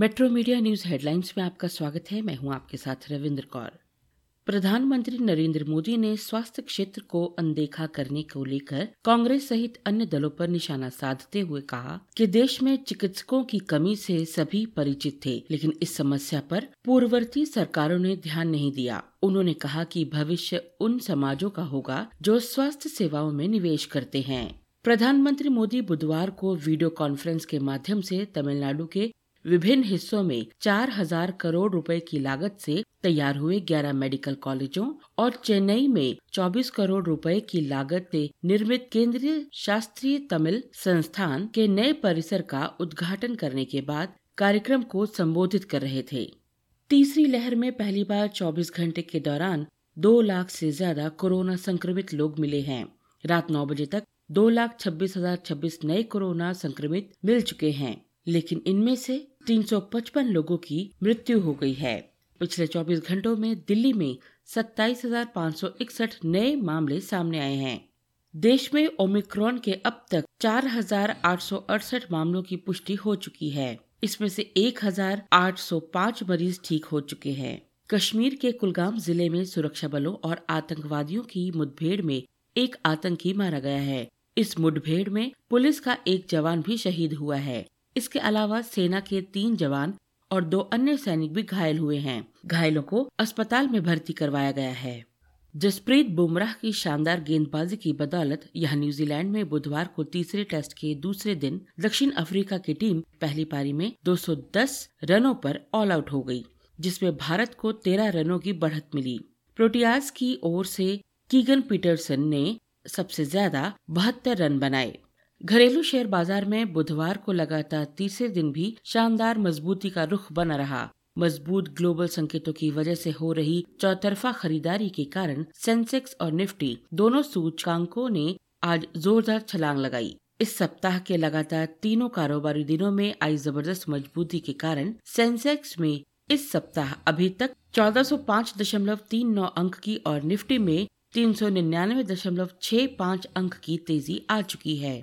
Metro media news headlines में आपका स्वागत है। मैं हूँ आपके साथ रविंद्र कौर। प्रधानमंत्री नरेंद्र मोदी ने स्वास्थ्य क्षेत्र को अनदेखा करने को लेकर कांग्रेस सहित अन्य दलों पर निशाना साधते हुए कहा कि देश में चिकित्सकों की कमी से सभी परिचित थे, लेकिन इस समस्या पर पूर्ववर्ती सरकारों ने ध्यान नहीं दिया। उन्होंने कहा कि भविष्य उन समाजों का होगा जो स्वास्थ्य सेवाओं में निवेश करते हैं। प्रधानमंत्री मोदी बुधवार को वीडियो कॉन्फ्रेंस के माध्यम से तमिलनाडु के विभिन्न हिस्सों में चार हज़ार करोड़ रुपए की लागत से तैयार हुए 11 मेडिकल कॉलेजों और चेन्नई में 24 करोड़ रुपए की लागत से निर्मित केंद्रीय शास्त्रीय तमिल संस्थान के नए परिसर का उद्घाटन करने के बाद कार्यक्रम को संबोधित कर रहे थे। तीसरी लहर में पहली बार 24 घंटे के दौरान दो लाख से ज़्यादा कोरोना संक्रमित लोग मिले हैं। रात नौ बजे तक दो लाख छब्बीस हज़ार छब्बीस नए कोरोना संक्रमित मिल चुके हैं। लेकिन इनमें से 355 लोगों की मृत्यु हो गई है। पिछले 24 घंटों में दिल्ली में सत्ताईस नए मामले सामने आए हैं। देश में ओमिक्रॉन के अब तक चार हज़ार आठ सौ अड़सठ मामलों की पुष्टि हो चुकी है। इसमें से 1,805 मरीज़ ठीक हो चुके हैं। कश्मीर के कुलगाम ज़िले में सुरक्षा बलों और आतंकवादियों की मुठभेड़ में एक आतंकी मारा गया है। इस मुठभेड़ में पुलिस का एक जवान भी शहीद हुआ है। इसके अलावा सेना के तीन जवान और दो अन्य सैनिक भी घायल हुए हैं। घायलों को अस्पताल में भर्ती करवाया गया है। जसप्रीत बुमराह की शानदार गेंदबाजी की बदौलत यह न्यूजीलैंड में बुधवार को तीसरे टेस्ट के दूसरे दिन दक्षिण अफ्रीका की टीम पहली पारी में 210 रनों पर ऑल आउट हो गई, जिसमें भारत को 13 रनों की बढ़त मिली। प्रोटियाज की ओर से कीगन पीटरसन ने सबसे ज़्यादा बहत्तर रन बनाए। घरेलू शेयर बाज़ार में बुधवार को लगातार तीसरे दिन भी शानदार मजबूती का रुख बना रहा। मज़बूत ग्लोबल संकेतों की वजह से हो रही चौतरफा खरीदारी के कारण सेंसेक्स और निफ्टी दोनों सूचकांकों ने आज जोरदार छलांग लगाई। इस सप्ताह के लगातार तीनों कारोबारी दिनों में आई ज़बरदस्त मजबूती के कारण सेंसेक्स में इस सप्ताह अभी तक चौदह सौ पाँच दशमलव तीन नौ अंक की और निफ्टी में तीन सौ निन्यानवे दशमलव छह पाँच अंक की तेज़ी आ चुकी है।